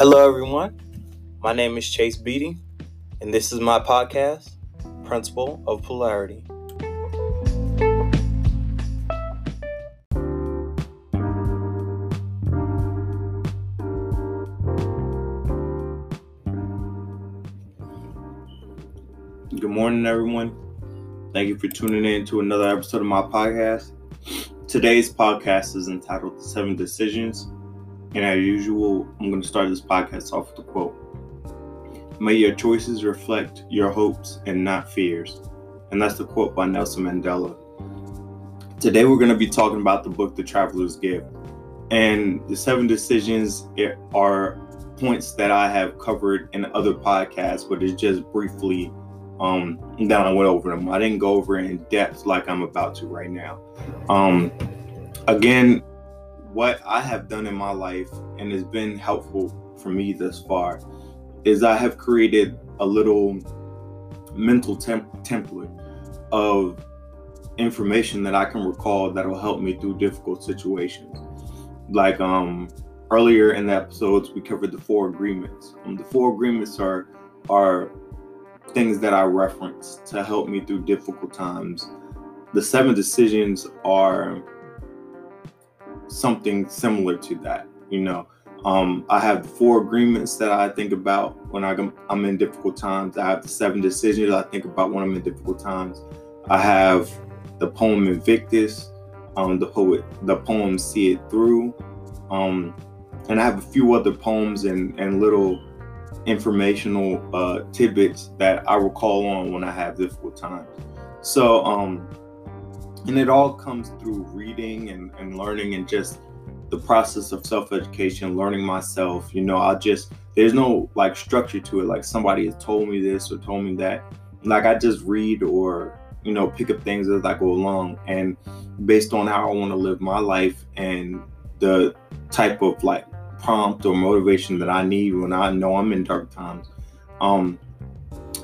Hello, everyone. My name is Chase Beatty, and this is my podcast, Principle of Polarity. Good morning, everyone. Thank you for tuning in to another episode of my podcast. Today's podcast is entitled Seven Decisions and as usual, I'm going to start this podcast off with a quote May your choices reflect your hopes and not fears. And that's the quote by Nelson Mandela. Today, we're going to be talking about the book, The Traveler's Gift. And the seven decisions are points that I have covered in other podcasts, but it's just briefly um, down I went over them. I didn't go over in depth like I'm about to right now. Um, again, what I have done in my life and has been helpful for me thus far is I have created a little mental temp- template of information that I can recall that'll help me through difficult situations. Like um earlier in the episodes we covered the four agreements. Um, the four agreements are are things that I reference to help me through difficult times. The seven decisions are something similar to that. You know, um, I have four agreements that I think about when I'm in difficult times. I have the seven decisions I think about when I'm in difficult times. I have the poem Invictus, um, the poet, the poem See It Through, um, and I have a few other poems and, and little informational uh, tidbits that I will call on when I have difficult times. So, um, and it all comes through reading and, and learning and just the process of self-education learning myself you know i just there's no like structure to it. Like somebody has told me this or told me that. Like i just read or you know pick up things as i go along. And based on how i want to live my life and the type of like prompt or motivation that i need when i know i'm in dark times um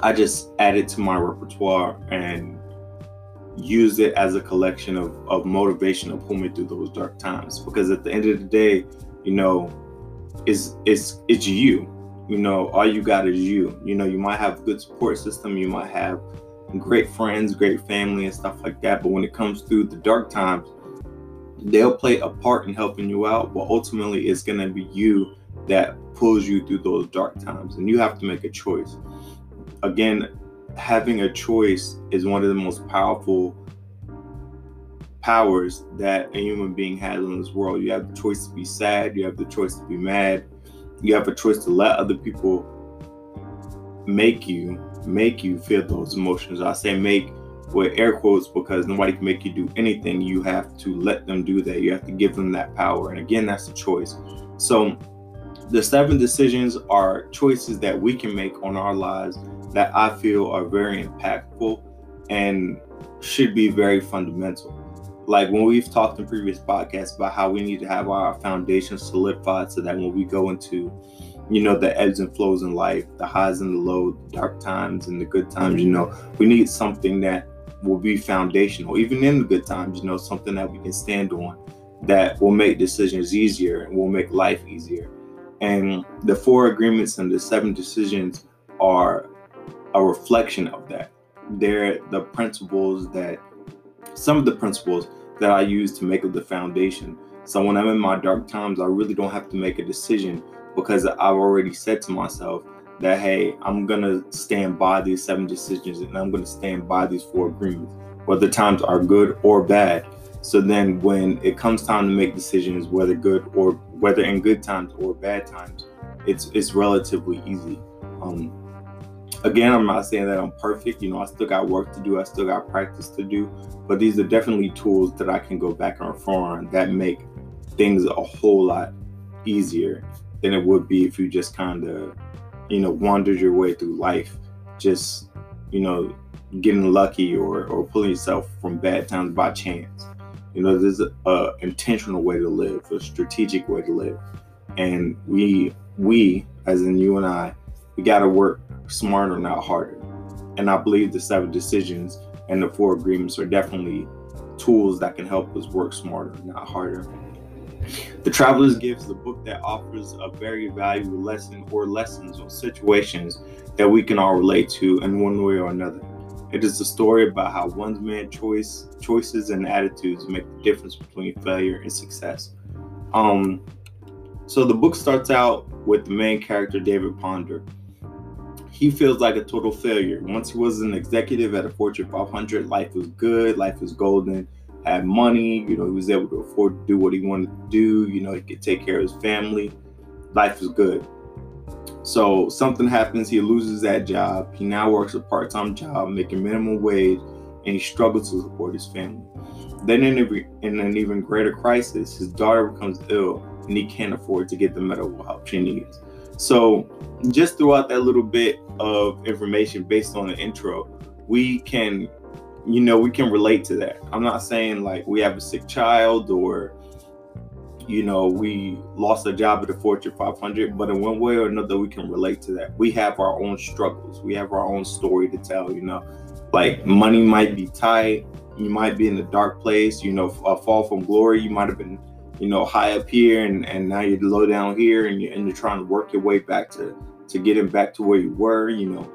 i just add it to my repertoire and use it as a collection of, of motivation to pull me through those dark times. Because at the end of the day you know it's it's it's you. You know all you got is you. You know you might have a good support system you might have great friends great family and stuff like that but when it comes through the dark times they'll play a part in helping you out but ultimately it's to be you that pulls you through those dark times and you have to make a choice. Again having a choice is one of the most powerful powers that a human being has in this world. You have the choice to be sad, you have the choice to be mad, you have a choice to let other people make you make you feel those emotions. I say make with air quotes because nobody can make you do anything. You have to let them do that. You have to give them that power. And again, that's a choice. So the seven decisions are choices that we can make on our lives that I feel are very impactful and should be very fundamental. Like when we've talked in previous podcasts about how we need to have our foundation solidified so that when we go into, you know, the ebbs and flows in life, the highs and the lows, the dark times and the good times, you know, we need something that will be foundational, even in the good times, you know, something that we can stand on that will make decisions easier and will make life easier. And the four agreements and the seven decisions are a reflection of that. They're the principles that, some of the principles that I use to make up the foundation. So when I'm in my dark times, I really don't have to make a decision because I've already said to myself that, hey, I'm to stand by these seven decisions and I'm to stand by these four agreements, whether times are good or bad. So then when it comes time to make decisions, whether good or whether in good times or bad times, it's it's relatively easy. Um, again, I'm not saying that I'm perfect. You know, I still got work to do. I still got practice to do. But these are definitely tools that I can go back and refer on that make things a whole lot easier than it would be if you just kind of, you know, wandered your way through life, just, you know, getting lucky or, or pulling yourself from bad times by chance. You know, there's a, a intentional way to live, a strategic way to live, and we we as in you and I, we got to work smarter, not harder. And I believe the seven decisions and the four agreements are definitely tools that can help us work smarter, not harder. The Traveler's Gift is a book that offers a very valuable lesson or lessons on situations that we can all relate to in one way or another. It is a story about how one's man choice choices and attitudes make the difference between failure and success. Um, so the book starts out with the main character David Ponder. He feels like a total failure. Once he was an executive at a Fortune 500, life was good, life was golden had money, you know, he was able to afford to do what he wanted to do, you know, he could take care of his family. Life was good. So something happens, he loses that job. He now works a part-time job, making minimum wage, and he struggles to support his family. Then in, in an even greater crisis, his daughter becomes ill and he can't afford to get the medical help she needs. So just throughout that little bit of information based on the intro, we can you know, we can relate to that. I'm not saying like we have a sick child or, you know, we lost a job at the Fortune 500, but in one way or another, we can relate to that. We have our own struggles, we have our own story to tell, you know, like money might be tight, you might be in a dark place, you know, a uh, fall from glory, you might have been, you know, high up here and, and now you're low down here and you're, and you're trying to work your way back to, to getting back to where you were, you know,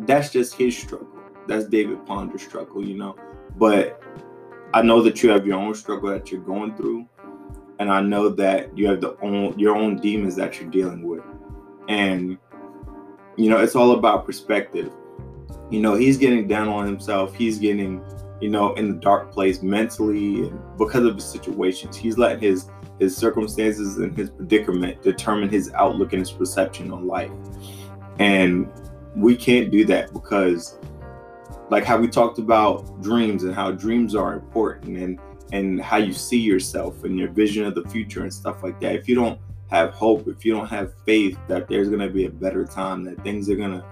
that's just his struggle that's David Ponder's struggle, you know. But I know that you have your own struggle that you're going through, and I know that you have the own your own demons that you're dealing with, and you know it's all about perspective. You know he's getting down on himself. He's getting you know in the dark place mentally, and because of his situations, he's letting his his circumstances and his predicament determine his outlook and his perception on life. And we can't do that because like how we talked about dreams and how dreams are important and and how you see yourself and your vision of the future and stuff like that if you don't have hope if you don't have faith that there's going to be a better time that things are going to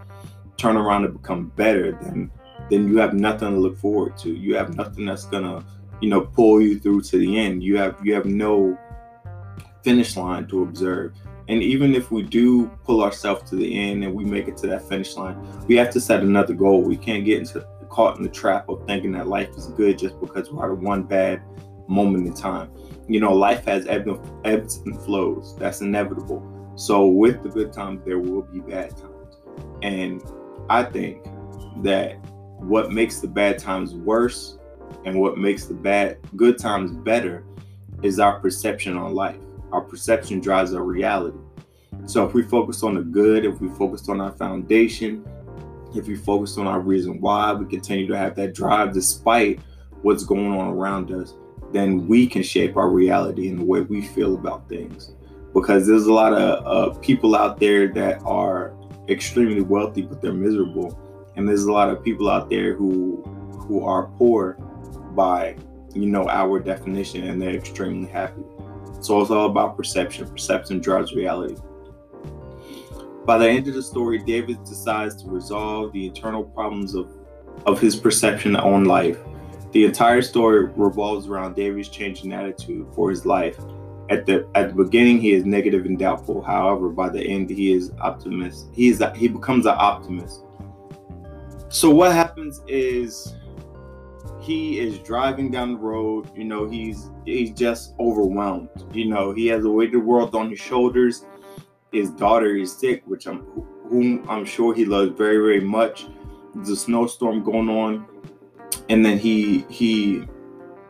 turn around and become better then then you have nothing to look forward to you have nothing that's to you know pull you through to the end you have you have no finish line to observe and even if we do pull ourselves to the end and we make it to that finish line, we have to set another goal. We can't get into caught in the trap of thinking that life is good just because we're had one bad moment in time. You know, life has ebbs and flows. That's inevitable. So with the good times, there will be bad times. And I think that what makes the bad times worse and what makes the bad good times better is our perception on life our perception drives our reality. So if we focus on the good, if we focus on our foundation, if we focus on our reason why we continue to have that drive despite what's going on around us, then we can shape our reality and the way we feel about things. Because there's a lot of uh, people out there that are extremely wealthy, but they're miserable, and there's a lot of people out there who who are poor by you know our definition, and they're extremely happy. So it's all about perception. Perception drives reality. By the end of the story, David decides to resolve the internal problems of, of his perception on life. The entire story revolves around David's changing attitude for his life. At the at the beginning, he is negative and doubtful. However, by the end, he is optimist. He is he becomes an optimist. So what happens is he is driving down the road. You know, he's he's just overwhelmed. You know, he has the weight of the world on his shoulders. His daughter is sick, which I'm whom I'm sure he loves very, very much. There's a snowstorm going on, and then he he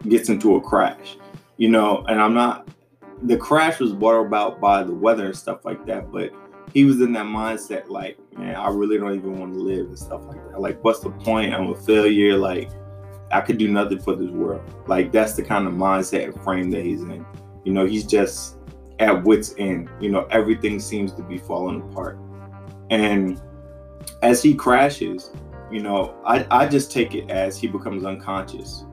gets into a crash. You know, and I'm not the crash was brought about by the weather and stuff like that, but he was in that mindset like, man, I really don't even want to live and stuff like that. Like, what's the point? I'm a failure. Like, I could do nothing for this world. Like that's the kind of mindset and frame that he's in. You know, he's just at wit's end. You know, everything seems to be falling apart. And as he crashes, you know, I, I just take it as he becomes unconscious.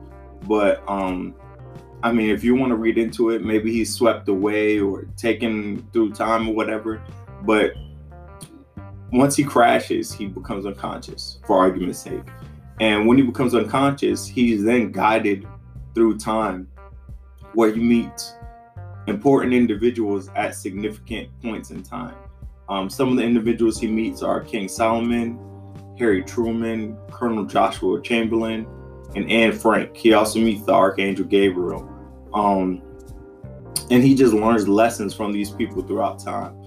But um I mean, if you want to read into it, maybe he's swept away or taken through time or whatever. But once he crashes, he becomes unconscious for argument's sake. And when he becomes unconscious, he's then guided through time where he meets important individuals at significant points in time. Um, some of the individuals he meets are King Solomon, Harry Truman, Colonel Joshua Chamberlain, and Anne Frank. He also meets the Archangel Gabriel. Um, and he just learns lessons from these people throughout time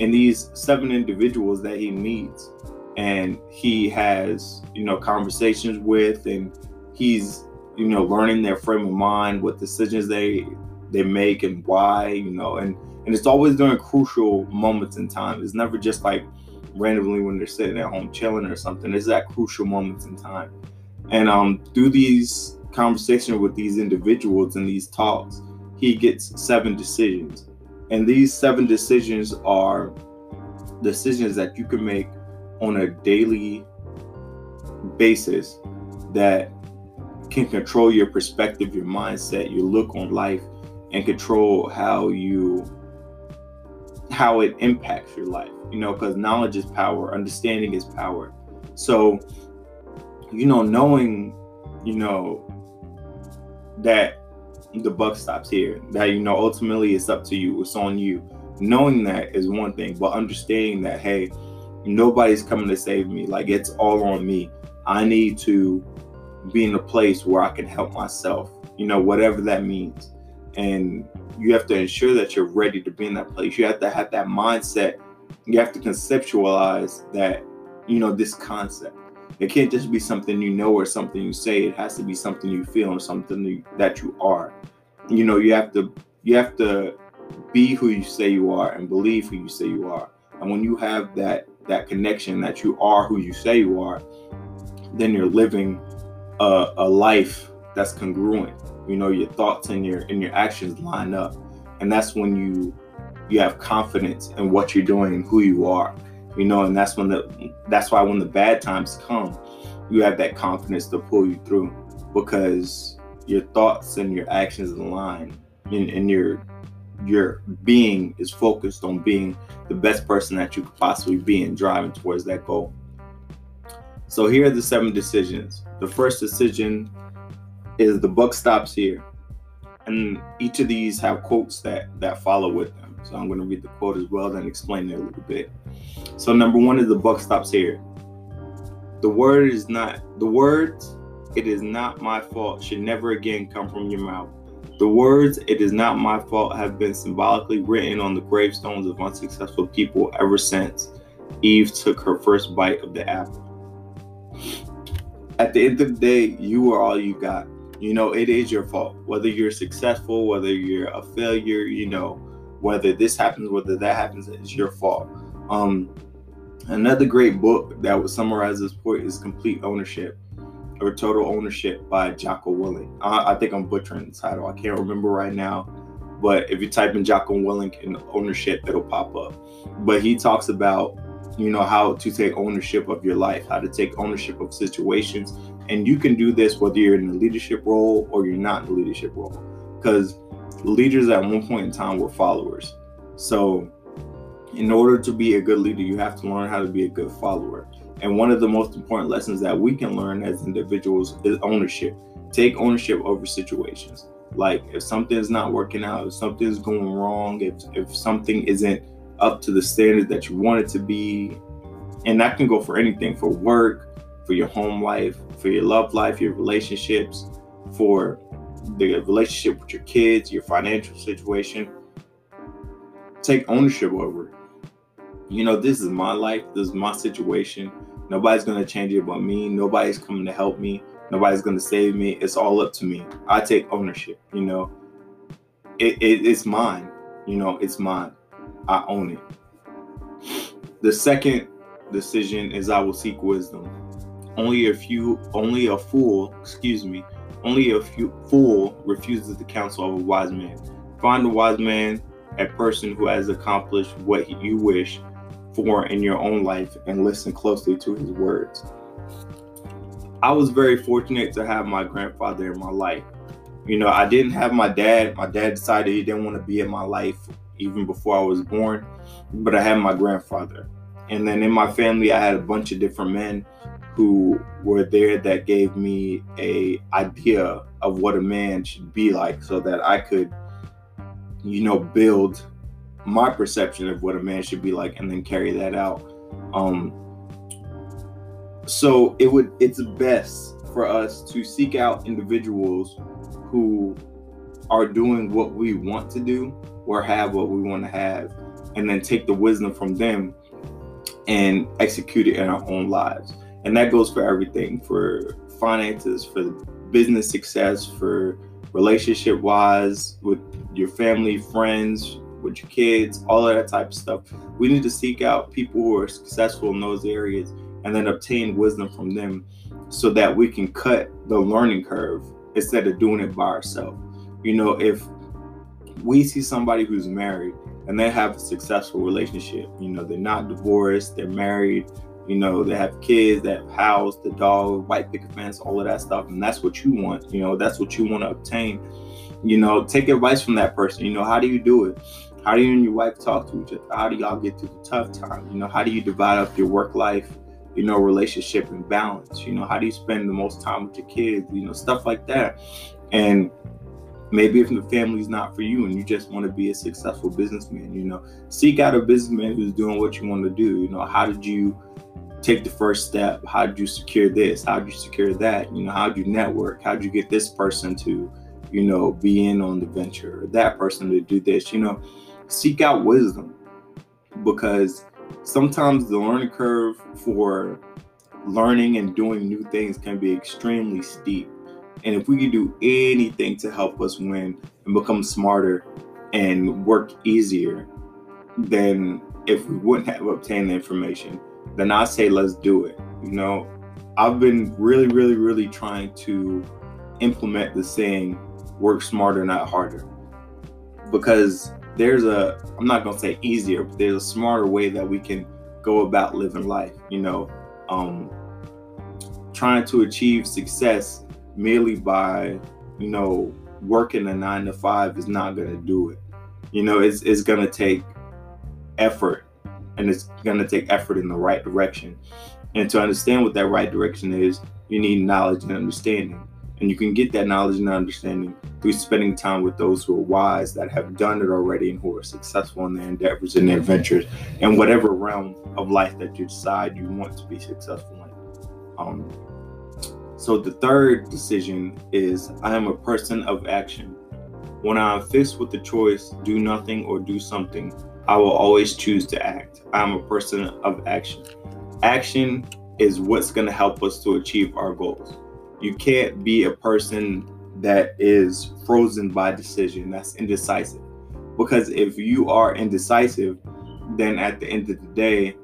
and these seven individuals that he meets and he has you know conversations with and he's you know learning their frame of mind what decisions they they make and why you know and and it's always during crucial moments in time. It's never just like randomly when they're sitting at home chilling or something. It's that crucial moments in time. And um through these conversations with these individuals and these talks he gets seven decisions and these seven decisions are decisions that you can make on a daily basis that can control your perspective, your mindset, your look on life, and control how you how it impacts your life. You know, because knowledge is power, understanding is power. So, you know, knowing, you know, that the buck stops here, that you know, ultimately it's up to you, it's on you. Knowing that is one thing, but understanding that, hey, nobody's coming to save me. Like it's all on me. I need to be in a place where I can help myself, you know, whatever that means. And you have to ensure that you're ready to be in that place. You have to have that mindset. You have to conceptualize that, you know, this concept. It can't just be something you know or something you say. It has to be something you feel and something that you are. You know, you have to you have to be who you say you are and believe who you say you are. And when you have that that connection that you are who you say you are, then you're living a, a life that's congruent. You know, your thoughts and your and your actions line up, and that's when you you have confidence in what you're doing and who you are. You know, and that's when the that's why when the bad times come, you have that confidence to pull you through because your thoughts and your actions align and, and your your being is focused on being the best person that you could possibly be and driving towards that goal. So here are the seven decisions. The first decision is the buck stops here. And each of these have quotes that that follow with them. So I'm going to read the quote as well, then explain it a little bit. So number one is the buck stops here. The word is not the words, it is not my fault should never again come from your mouth. The words, it is not my fault, have been symbolically written on the gravestones of unsuccessful people ever since Eve took her first bite of the apple at the end of the day, you are all you got. You know, it is your fault. Whether you're successful, whether you're a failure, you know, whether this happens, whether that happens, it's your fault. Um, another great book that would summarize this point is Complete Ownership or Total Ownership by Jocko Willink. I, I think I'm butchering the title. I can't remember right now. But if you type in Jocko Willink and ownership, it'll pop up. But he talks about you know how to take ownership of your life how to take ownership of situations and you can do this whether you're in a leadership role or you're not in a leadership role because leaders at one point in time were followers. So in order to be a good leader you have to learn how to be a good follower. And one of the most important lessons that we can learn as individuals is ownership. Take ownership over situations. Like if something's not working out if something's going wrong if if something isn't up to the standard that you want it to be. And that can go for anything for work, for your home life, for your love life, your relationships, for the relationship with your kids, your financial situation. Take ownership over it. You know, this is my life, this is my situation. Nobody's going to change it but me. Nobody's coming to help me. Nobody's going to save me. It's all up to me. I take ownership, you know. It, it, it's mine. You know, it's mine. I own it. The second decision is I will seek wisdom. Only a few, only a fool, excuse me, only a few, fool refuses the counsel of a wise man. Find a wise man, a person who has accomplished what you wish for in your own life, and listen closely to his words. I was very fortunate to have my grandfather in my life. You know, I didn't have my dad. My dad decided he didn't want to be in my life even before I was born, but I had my grandfather. And then in my family, I had a bunch of different men who were there that gave me a idea of what a man should be like so that I could you know build my perception of what a man should be like and then carry that out um so it would it's best for us to seek out individuals who are doing what we want to do or have what we want to have, and then take the wisdom from them and execute it in our own lives. And that goes for everything for finances, for business success, for relationship wise, with your family, friends, with your kids, all of that type of stuff. We need to seek out people who are successful in those areas and then obtain wisdom from them so that we can cut the learning curve instead of doing it by ourselves. You know, if we see somebody who's married and they have a successful relationship, you know, they're not divorced, they're married, you know, they have kids, they have house, the dog, white picket fence, all of that stuff, and that's what you want, you know, that's what you want to obtain. You know, take advice from that person. You know, how do you do it? How do you and your wife talk to each other? How do y'all get through the tough times? You know, how do you divide up your work life, you know, relationship and balance? You know, how do you spend the most time with your kids? You know, stuff like that. And maybe if the family's not for you and you just want to be a successful businessman, you know, seek out a businessman who's doing what you want to do. You know, how did you take the first step? How did you secure this? How did you secure that? You know, how did you network? How did you get this person to, you know, be in on the venture or that person to do this? You know, seek out wisdom because sometimes the learning curve for learning and doing new things can be extremely steep. And if we can do anything to help us win and become smarter and work easier, then if we wouldn't have obtained the information, then I say let's do it. You know, I've been really, really, really trying to implement the saying work smarter, not harder. Because there's a i'm not to say easier but there's a smarter way that we can go about living life you know um trying to achieve success merely by you know working a nine to five is not going to do it. You know it's, it's going to take effort and it's going to take effort in the right direction. And to understand what that right direction is you need knowledge and understanding. And you can get that knowledge and understanding through spending time with those who are wise, that have done it already, and who are successful in their endeavors and their ventures, and whatever realm of life that you decide you want to be successful in. Um, so the third decision is I am a person of action. When I am fixed with the choice, do nothing or do something, I will always choose to act. I am a person of action. Action is what's going to help us to achieve our goals you can't be a person that is frozen by decision that's indecisive because if you are indecisive then at the end of the day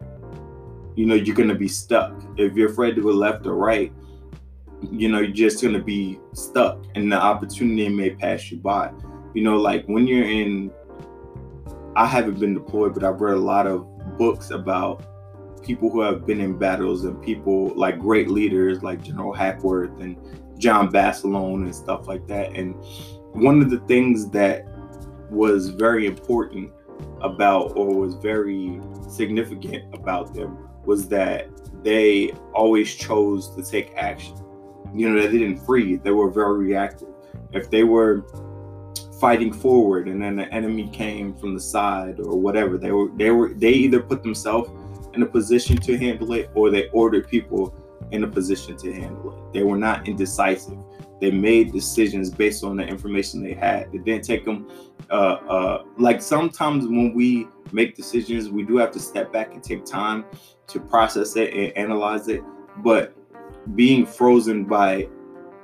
you know you're going to be stuck if you're afraid to go left or right you know you're just to be stuck and the opportunity may pass you by you know like when you're in i haven't been deployed but i've read a lot of books about people who have been in battles and people like great leaders like General Hackworth and John Basilone and stuff like that. And one of the things that was very important about or was very significant about them was that they always chose to take action. You know, they didn't freeze, they were very reactive. If they were fighting forward and then the enemy came from the side or whatever, they were they were they either put themselves in a position to handle it or they ordered people in a position to handle it. They were not indecisive. They made decisions based on the information they had. It didn't take them, uh, uh, like sometimes when we make decisions, we do have to step back and take time to process it and analyze it. But being frozen by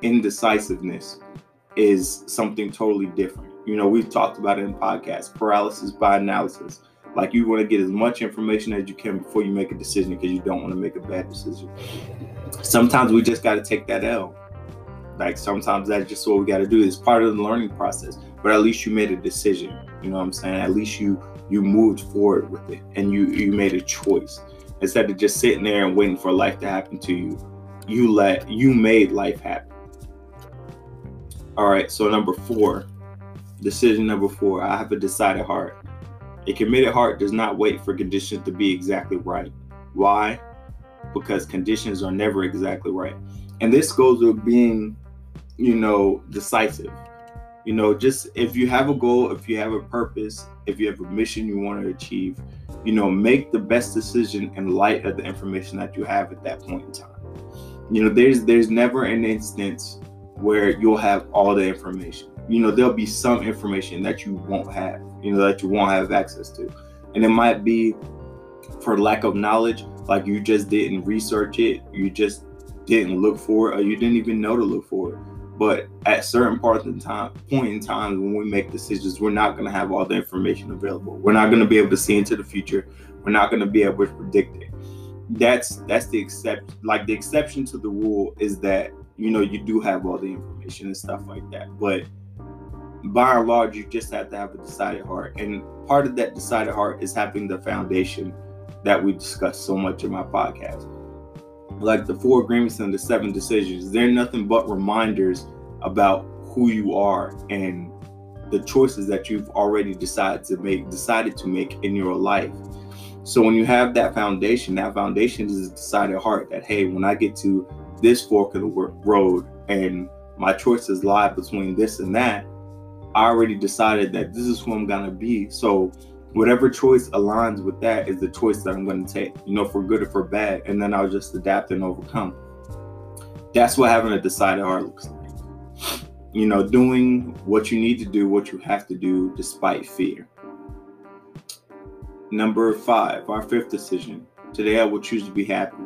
indecisiveness is something totally different. You know, we've talked about it in podcasts paralysis by analysis like you want to get as much information as you can before you make a decision because you don't want to make a bad decision. Sometimes we just got to take that L. Like sometimes that's just what we got to do. It's part of the learning process. But at least you made a decision. You know what I'm saying? At least you you moved forward with it and you you made a choice instead of just sitting there and waiting for life to happen to you. You let you made life happen. All right. So number four, decision number four. I have a decided heart. A committed heart does not wait for conditions to be exactly right. Why? Because conditions are never exactly right. And this goes with being, you know, decisive. You know, just if you have a goal, if you have a purpose, if you have a mission you want to achieve, you know, make the best decision in light of the information that you have at that point in time. You know, there's there's never an instance where you'll have all the information. you know, there'll be some information that you won't have, you know, that you won't have access to. And it might be for lack of knowledge, like you just didn't research it, you just didn't look for it, or you didn't even know to look for it. But at certain parts in time, point in time when we make decisions, we're not going to have all the information available. We're not going to be able to see into the future. We're not going to be able to predict it. That's that's the exception. Like the exception to the rule is that you know you do have all the information and stuff like that. But by and large, you just have to have a decided heart. And part of that decided heart is having the foundation that we discuss so much in my podcast. Like the four agreements and the seven decisions, they're nothing but reminders about who you are and the choices that you've already decided to make, decided to make in your life. So when you have that foundation, that foundation is a decided heart that hey, when I get to this fork of the road and my choices lie between this and that, I already decided that this is who I'm gonna be. So whatever choice aligns with that is the choice that I'm going to take, you know, for good or for bad. And then I'll just adapt and overcome. That's what having a decided heart looks like. You know, doing what you need to do, what you have to do despite fear. Number five, our fifth decision. Today I will choose to be happy.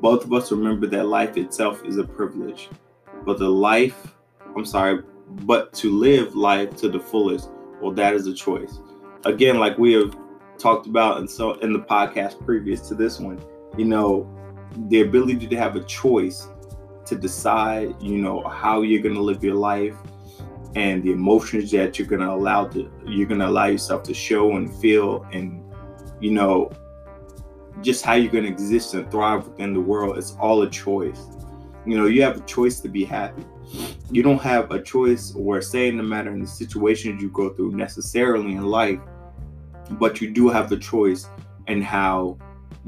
Both of us remember that life itself is a privilege, but the life, I'm sorry, but to live life to the fullest, well, that is a choice again, like we have talked about and so in the podcast previous to this one, you know, the ability to have a choice to decide, you know, how you're gonna live your life and the emotions that you're gonna allow to you're gonna allow yourself to show and feel and you know just how you're gonna exist and thrive within the world. It's all a choice. You know, you have a choice to be happy. You don't have a choice or say in the matter in the situations you go through necessarily in life, but you do have the choice in how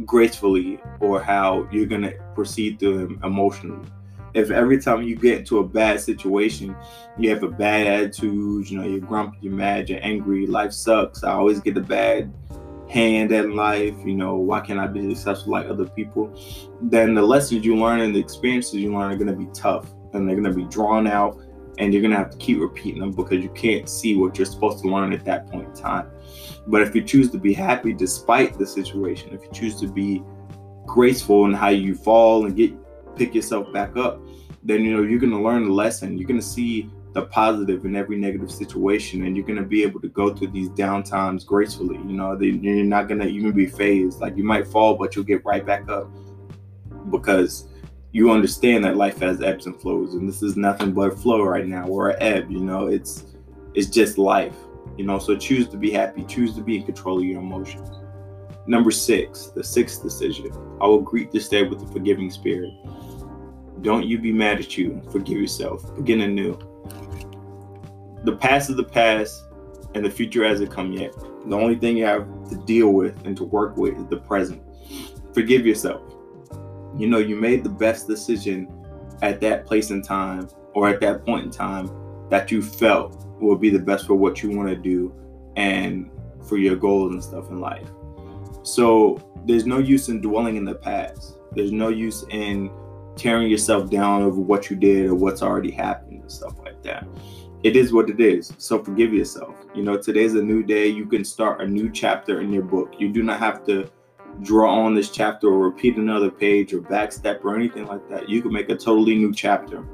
gracefully or how you're to proceed through them emotionally. If every time you get into a bad situation, you have a bad attitude, you know, you're grumpy, you're mad, you're angry, life sucks, I always get the bad hand at life, you know, why can't I be successful like other people? Then the lessons you learn and the experiences you learn are to be tough and they're to be drawn out and you're to have to keep repeating them because you can't see what you're supposed to learn at that point in time. But if you choose to be happy despite the situation, if you choose to be graceful in how you fall and get pick yourself back up, then you know you're to learn a lesson. You're to see the positive in every negative situation and you're to be able to go through these down times gracefully. You know you're not to even be phased. Like you might fall but you'll get right back up because you understand that life has ebbs and flows and this is nothing but flow right now or an ebb you know? It's it's just life you know? So choose to be happy. Choose to be in control of your emotions number six the sixth decision i will greet this day with a forgiving spirit don't you be mad at you forgive yourself begin anew the past is the past and the future hasn't come yet. The only thing you have to deal with and to work with is the present. Forgive yourself. You know, you made the best decision at that place in time or at that point in time that you felt would be the best for what you want to do and for your goals and stuff in life. So there's no use in dwelling in the past. There's no use in tearing yourself down over what you did or what's already happened and stuff like that it is what it is. So forgive yourself. You know, today's a new day. You can start a new chapter in your book. You do not have to draw on this chapter or repeat another page or backstep or anything like that. You can make a totally new chapter.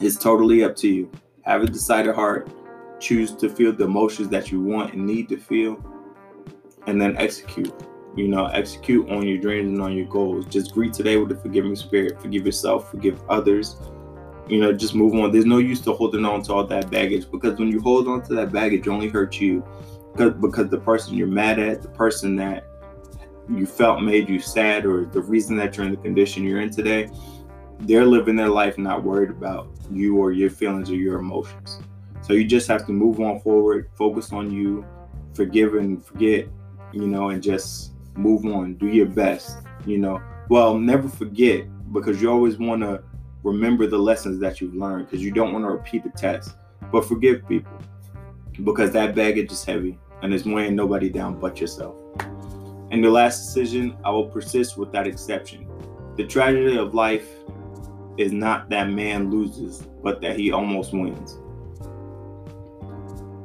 It's totally up to you. Have a decided heart. Choose to feel the emotions that you want and need to feel, and then execute. You know, execute on your dreams and on your goals. Just greet today with a forgiving spirit. Forgive yourself, forgive others you know, just move on. There's no use to holding on to all that baggage because when you hold on to that baggage, only hurts you. Because because the person you're mad at, the person that you felt made you sad, or the reason that you're in the condition you're in today, they're living their life not worried about you or your feelings or your emotions. So you just have to move on forward, focus on you, forgive and forget, you know, and just move on. Do your best, you know. Well, never forget because you always want to remember the lessons that you've learned because you don't want to repeat the test. But forgive people because that baggage is heavy and it's weighing nobody down but yourself. And the last decision, I will persist without exception. The tragedy of life is not that man loses, but that he almost wins.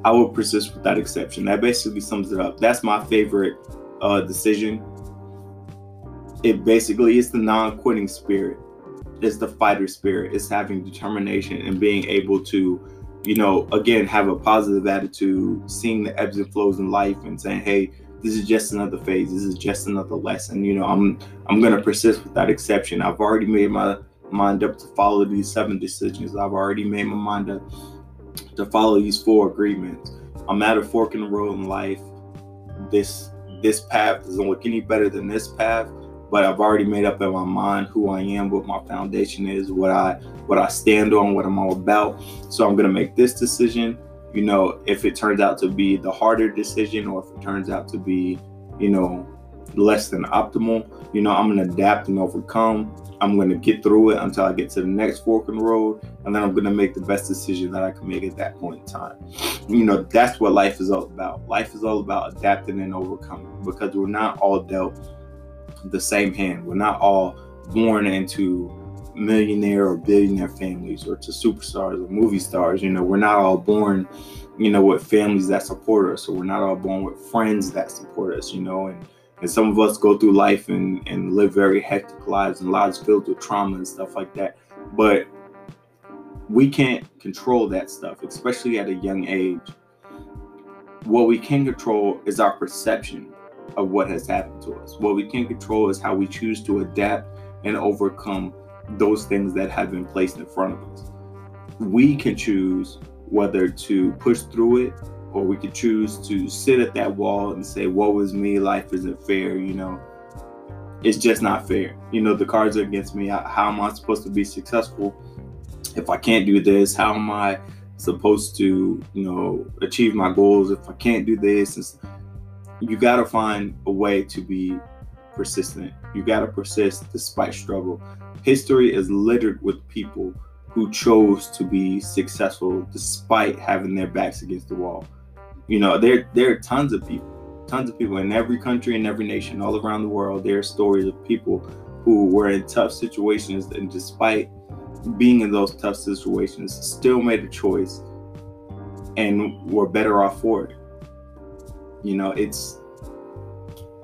I will persist with that exception. That basically sums it up. That's my favorite uh, decision. It basically is the non-quitting spirit. It's the fighter spirit. It's having determination and being able to, you know, again, have a positive attitude, seeing the ebbs and flows in life and saying, hey, this is just another phase. This is just another lesson. You know, I'm I'm gonna persist with that exception. I've already made my mind up to follow these seven decisions. I've already made my mind up to follow these four agreements. I'm at a fork in the road in life. This this path doesn't look any better than this path, but I've already made up in my mind who I am, what my foundation is, what I what I stand on, what I'm all about. So I'm gonna make this decision. You know, if it turns out to be the harder decision, or if it turns out to be, you know, less than optimal, you know, I'm gonna adapt and overcome. I'm gonna get through it until I get to the next fork in the road, and then I'm gonna make the best decision that I can make at that point in time. You know, that's what life is all about. Life is all about adapting and overcoming because we're not all dealt the same hand. We're not all born into millionaire or billionaire families or to superstars or movie stars. You know, we're not all born, you know, with families that support us, or we're not all born with friends that support us, you know, and and some of us go through life and, and live very hectic lives and lives filled with trauma and stuff like that. But we can't control that stuff, especially at a young age. What we can control is our perception of what has happened to us. What we can control is how we choose to adapt and overcome those things that have been placed in front of us. We can choose whether to push through it or we could choose to sit at that wall and say, Woe is me, life isn't fair, you know. It's just not fair. You know, the cards are against me. How am I supposed to be successful if I can't do this? How am I supposed to, you know, achieve my goals if I can't do this? you got to find a way to be persistent. You got to persist despite struggle. History is littered with people who chose to be successful despite having their backs against the wall. You know, there there are tons of people, tons of people in every country and every nation all around the world. There are stories of people who were in tough situations and despite being in those tough situations, still made a choice and were better off for it. You know, it's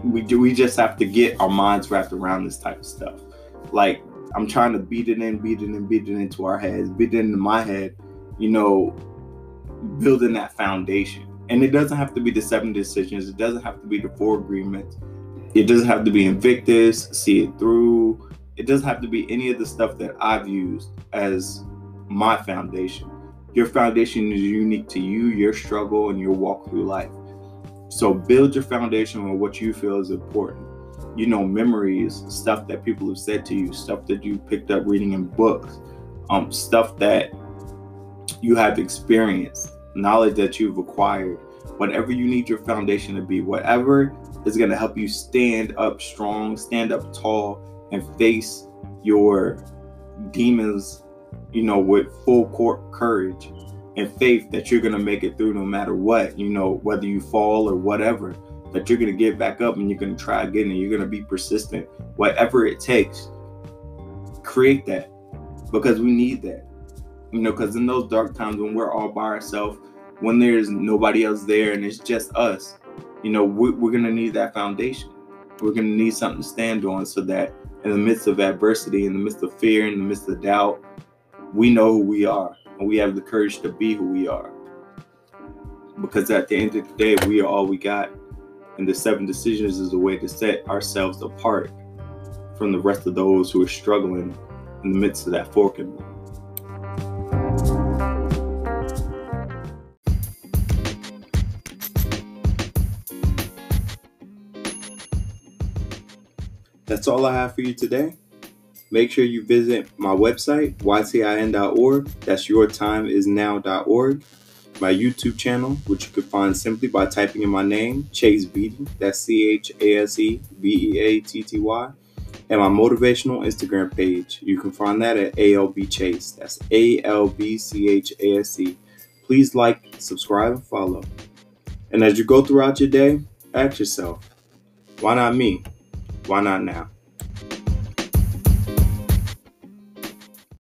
we do we just have to get our minds wrapped around this type of stuff. Like I'm trying to beat it in, beat it in, beat it into our heads, beat it into my head, you know, building that foundation. And it doesn't have to be the seven decisions, it doesn't have to be the four agreements, it doesn't have to be Invictus, see it through. It doesn't have to be any of the stuff that I've used as my foundation. Your foundation is unique to you, your struggle, and your walk through life. So build your foundation on what you feel is important. You know, memories, stuff that people have said to you, stuff that you picked up reading in books, um, stuff that you have experienced knowledge that you've acquired, whatever you need your foundation to be, whatever is going to help you stand up strong, stand up tall, and face your demons, you know, with full court courage and faith that you're going to make it through no matter what, you know, whether you fall or whatever, that you're going to get back up and you're going to try again and you're going to be persistent, whatever it takes. Create that because we need that you know, because in those dark times when we're all by ourselves, when there's nobody else there and it's just us, you know, we're, we're going to need that foundation. We're going to need something to stand on so that in the midst of adversity, in the midst of fear, in the midst of doubt, we know who we are and we have the courage to be who we are. Because at the end of the day, we are all we got. And the seven decisions is a way to set ourselves apart from the rest of those who are struggling in the midst of that fork in the That's all I have for you today. Make sure you visit my website, ytin.org. That's yourtimeisnow.org. My YouTube channel, which you can find simply by typing in my name, Chase Beatty. That's C H A S E B E A T T Y. And my motivational Instagram page. You can find that at ALB Chase. That's A L B C H A S E. Please like, subscribe, and follow. And as you go throughout your day, ask yourself, why not me? Why not now?